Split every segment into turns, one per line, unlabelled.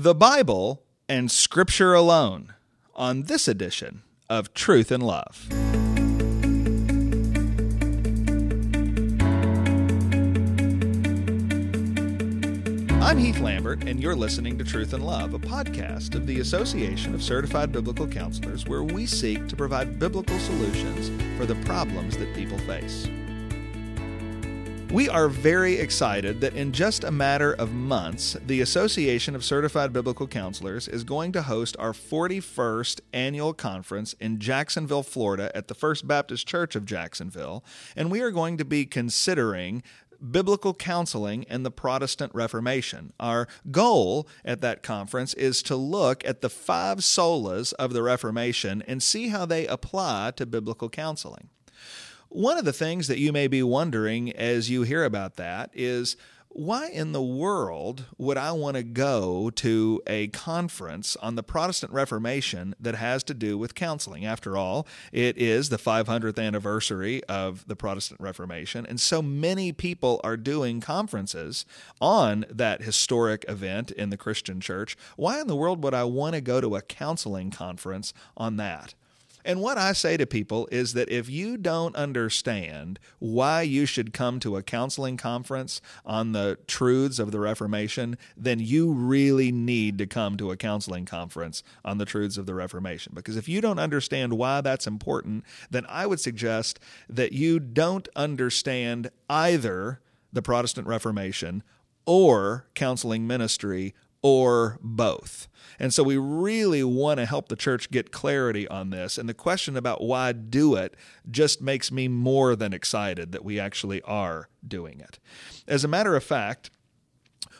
the Bible and Scripture alone on this edition of Truth and Love. I'm Heath Lambert, and you're listening to Truth and Love, a podcast of the Association of Certified Biblical Counselors, where we seek to provide biblical solutions for the problems that people face. We are very excited that in just a matter of months, the Association of Certified Biblical Counselors is going to host our 41st annual conference in Jacksonville, Florida, at the First Baptist Church of Jacksonville. And we are going to be considering biblical counseling and the Protestant Reformation. Our goal at that conference is to look at the five solas of the Reformation and see how they apply to biblical counseling. One of the things that you may be wondering as you hear about that is why in the world would I want to go to a conference on the Protestant Reformation that has to do with counseling? After all, it is the 500th anniversary of the Protestant Reformation, and so many people are doing conferences on that historic event in the Christian church. Why in the world would I want to go to a counseling conference on that? And what I say to people is that if you don't understand why you should come to a counseling conference on the truths of the Reformation, then you really need to come to a counseling conference on the truths of the Reformation. Because if you don't understand why that's important, then I would suggest that you don't understand either the Protestant Reformation or counseling ministry or both. And so we really want to help the church get clarity on this. And the question about why do it just makes me more than excited that we actually are doing it. As a matter of fact,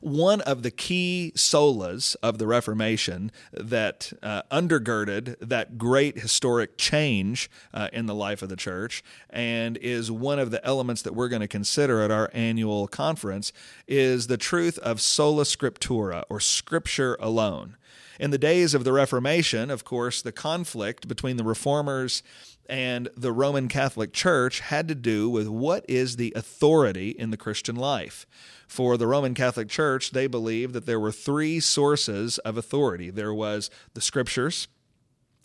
one of the key solas of the Reformation that uh, undergirded that great historic change uh, in the life of the church and is one of the elements that we're going to consider at our annual conference is the truth of sola scriptura or scripture alone. In the days of the Reformation, of course, the conflict between the reformers and the Roman Catholic Church had to do with what is the authority in the Christian life. For the Roman Catholic Church, they believed that there were three sources of authority there was the scriptures,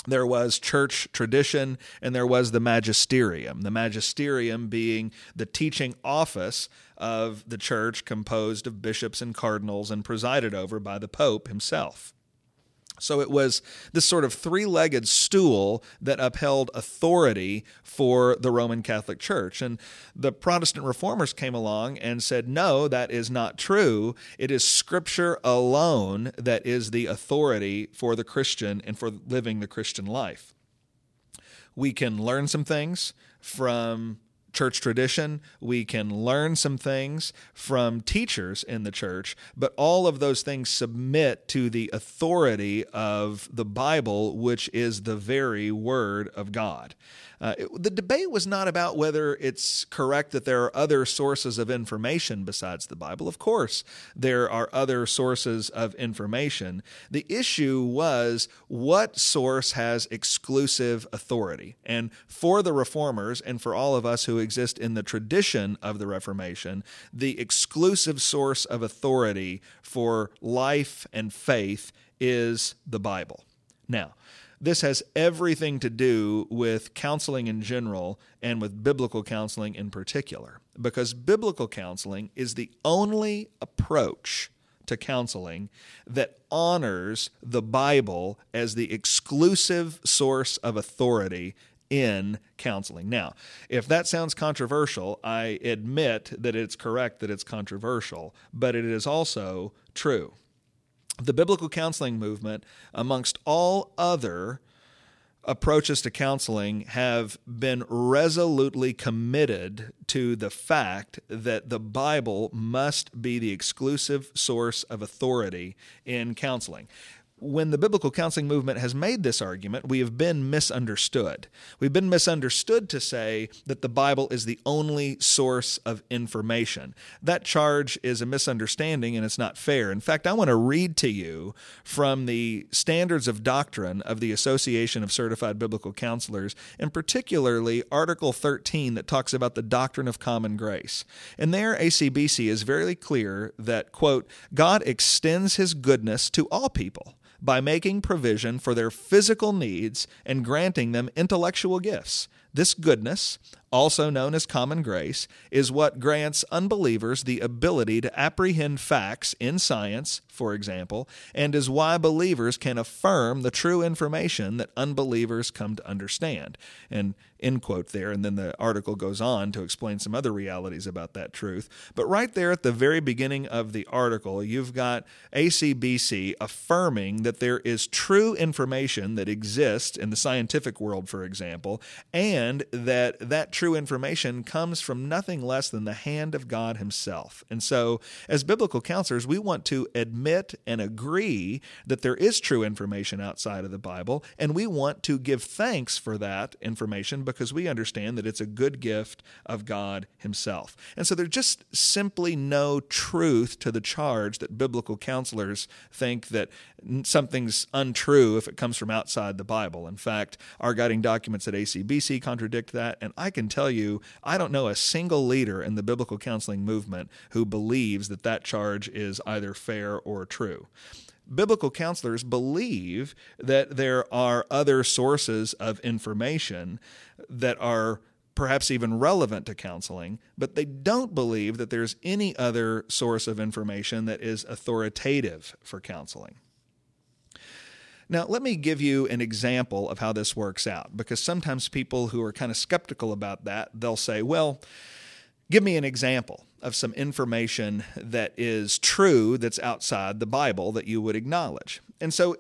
there was church tradition, and there was the magisterium. The magisterium being the teaching office of the church composed of bishops and cardinals and presided over by the Pope himself. So it was this sort of three legged stool that upheld authority for the Roman Catholic Church. And the Protestant reformers came along and said, no, that is not true. It is Scripture alone that is the authority for the Christian and for living the Christian life. We can learn some things from church tradition. We can learn some things from teachers in the church, but all of those things submit to the authority of the Bible, which is the very Word of God. Uh, it, the debate was not about whether it's correct that there are other sources of information besides the Bible. Of course, there are other sources of information. The issue was what source has exclusive authority. And for the reformers and for all of us who exist in the tradition of the Reformation, the exclusive source of authority for life and faith is the Bible. Now, this has everything to do with counseling in general and with biblical counseling in particular, because biblical counseling is the only approach to counseling that honors the Bible as the exclusive source of authority in counseling. Now, if that sounds controversial, I admit that it's correct that it's controversial, but it is also true the biblical counseling movement, amongst all other approaches to counseling, have been resolutely committed to the fact that the Bible must be the exclusive source of authority in counseling. When the biblical counseling movement has made this argument, we have been misunderstood. We've been misunderstood to say that the Bible is the only source of information. That charge is a misunderstanding and it's not fair. In fact, I want to read to you from the Standards of Doctrine of the Association of Certified Biblical Counselors, and particularly Article 13 that talks about the doctrine of common grace. And there, ACBC is very clear that, quote, God extends his goodness to all people by making provision for their physical needs and granting them intellectual gifts. This goodness, also known as common grace, is what grants unbelievers the ability to apprehend facts in science, for example, and is why believers can affirm the true information that unbelievers come to understand. And end quote there. And then the article goes on to explain some other realities about that truth. But right there at the very beginning of the article, you've got ACBC affirming that there is true information that exists in the scientific world, for example, and that that true information comes from nothing less than the hand of God Himself. And so, as biblical counselors, we want to admit and agree that there is true information outside of the Bible, and we want to give thanks for that information because we understand that it's a good gift of God Himself. And so there's just simply no truth to the charge that biblical counselors think that something's untrue if it comes from outside the Bible. In fact, our guiding documents at ACBC contradict that. And I can tell you, I don't know a single leader in the biblical counseling movement who believes that that charge is either fair or true biblical counselors believe that there are other sources of information that are perhaps even relevant to counseling, but they don't believe that there's any other source of information that is authoritative for counseling. Now, let me give you an example of how this works out because sometimes people who are kind of skeptical about that, they'll say, well, give me an example of some information that is true that's outside the Bible that you would acknowledge. And so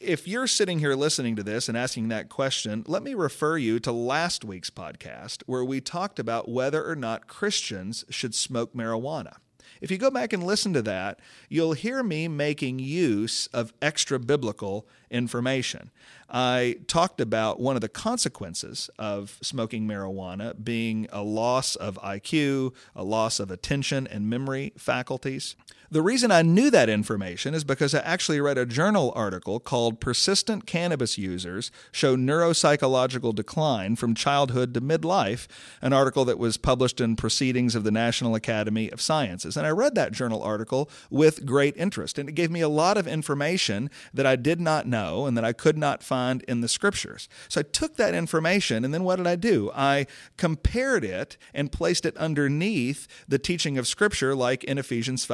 if you're sitting here listening to this and asking that question, let me refer you to last week's podcast where we talked about whether or not Christians should smoke marijuana. If you go back and listen to that, you'll hear me making use of extra biblical information. I talked about one of the consequences of smoking marijuana being a loss of IQ, a loss of attention and memory faculties. The reason I knew that information is because I actually read a journal article called Persistent Cannabis Users Show Neuropsychological Decline from Childhood to Midlife, an article that was published in Proceedings of the National Academy of Sciences. And I read that journal article with great interest, and it gave me a lot of information that I did not know and that I could not find in the scriptures. So I took that information, and then what did I do? I compared it and placed it underneath the teaching of Scripture, like in Ephesians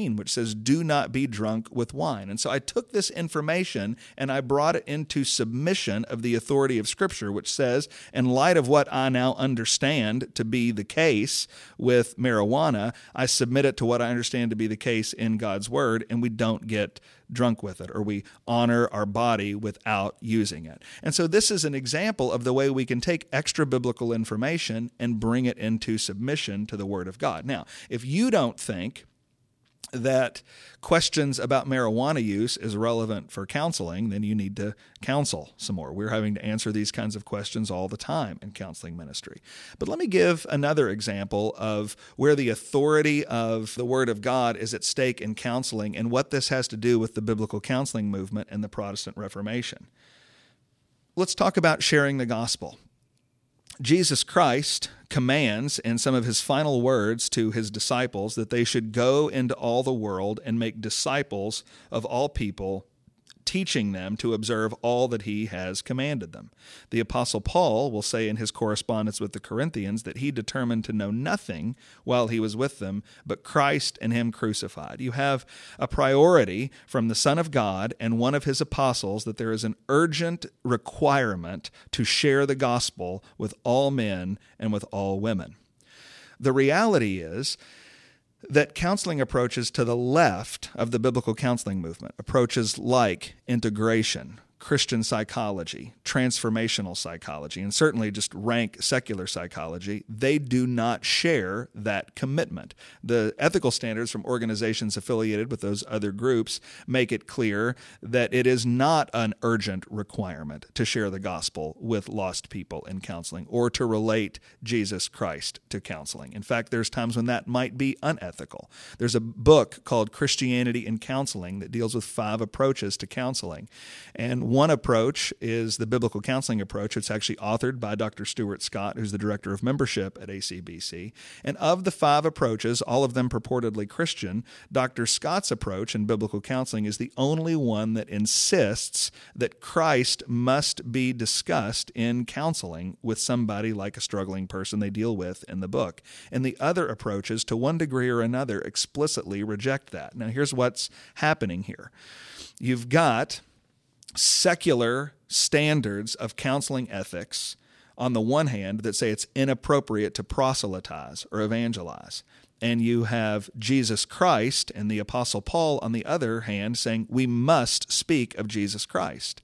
5:18 which says, Do not be drunk with wine. And so I took this information and I brought it into submission of the authority of Scripture, which says, in light of what I now understand to be the case with marijuana, I submit it to what I understand to be the case in God's Word, and we don't get drunk with it, or we honor our body without using it. And so, this is an example of the way we can take extra biblical information and bring it into submission to the Word of God. Now, if you don't think that questions about marijuana use is relevant for counseling, then you need to counsel some more. We're having to answer these kinds of questions all the time in counseling ministry. But let me give another example of where the authority of the Word of God is at stake in counseling and what this has to do with the biblical counseling movement and the Protestant Reformation. Let's talk about sharing the gospel. Jesus Christ commands in some of his final words to his disciples that they should go into all the world and make disciples of all people teaching them to observe all that he has commanded them. The Apostle Paul will say in his correspondence with the Corinthians that he determined to know nothing while he was with them but Christ and him crucified. You have a priority from the Son of God and one of his apostles that there is an urgent requirement to share the gospel with all men and with all women. The reality is, that counseling approaches to the left of the biblical counseling movement, approaches like integration, Christian psychology, transformational psychology, and certainly just rank secular psychology, they do not share that commitment. The ethical standards from organizations affiliated with those other groups make it clear that it is not an urgent requirement to share the gospel with lost people in counseling or to relate Jesus Christ to counseling. In fact, there's times when that might be unethical. There's a book called Christianity in Counseling that deals with five approaches to counseling. And one approach is the biblical counseling approach. It's actually authored by Dr. Stuart Scott, who's the director of membership at ACBC. And of the five approaches, all of them purportedly Christian, Dr. Scott's approach in biblical counseling is the only one that insists that Christ must be discussed in counseling with somebody like a struggling person they deal with in the book. And the other approaches, to one degree or another, explicitly reject that. Now, here's what's happening here you've got secular standards of counseling ethics on the one hand that say it's inappropriate to proselytize or evangelize. And you have Jesus Christ and the Apostle Paul on the other hand saying we must speak of Jesus Christ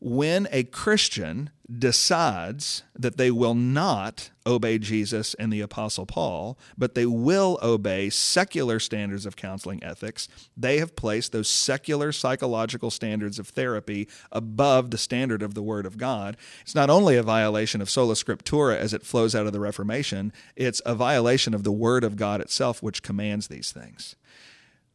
when a Christian decides that they will not obey Jesus and the Apostle Paul, but they will obey secular standards of counseling ethics, they have placed those secular psychological standards of therapy above the standard of the Word of God. It's not only a violation of sola scriptura as it flows out of the Reformation, it's a violation of the Word of God itself, which commands these things.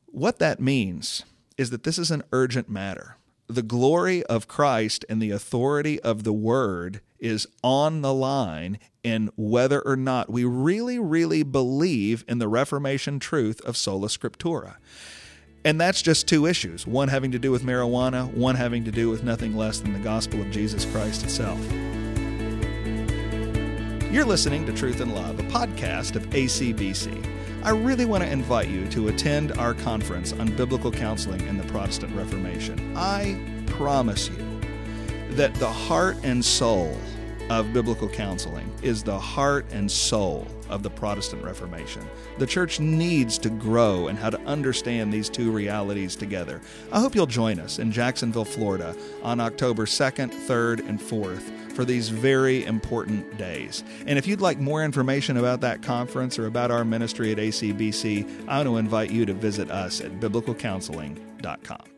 What that means is that this is an urgent matter the glory of Christ and the authority of the word is on the line in whether or not we really, really believe in the Reformation truth of sola scriptura. And that's just two issues one having to do with marijuana, one having to do with nothing less than the gospel of Jesus Christ itself. You're listening to Truth and Love, a podcast of ACBC. I really want to invite you to attend our conference on biblical counseling in the Protestant Reformation. I promise you that the heart and soul of biblical counseling is the heart and soul of the Protestant Reformation. The church needs to grow and how to understand these two realities together. I hope you'll join us in Jacksonville, Florida on October 2nd, 3rd, and 4th for these very important days. And if you'd like more information about that conference or about our ministry at ACBC, I want to invite you to visit us at biblicalcounseling.com.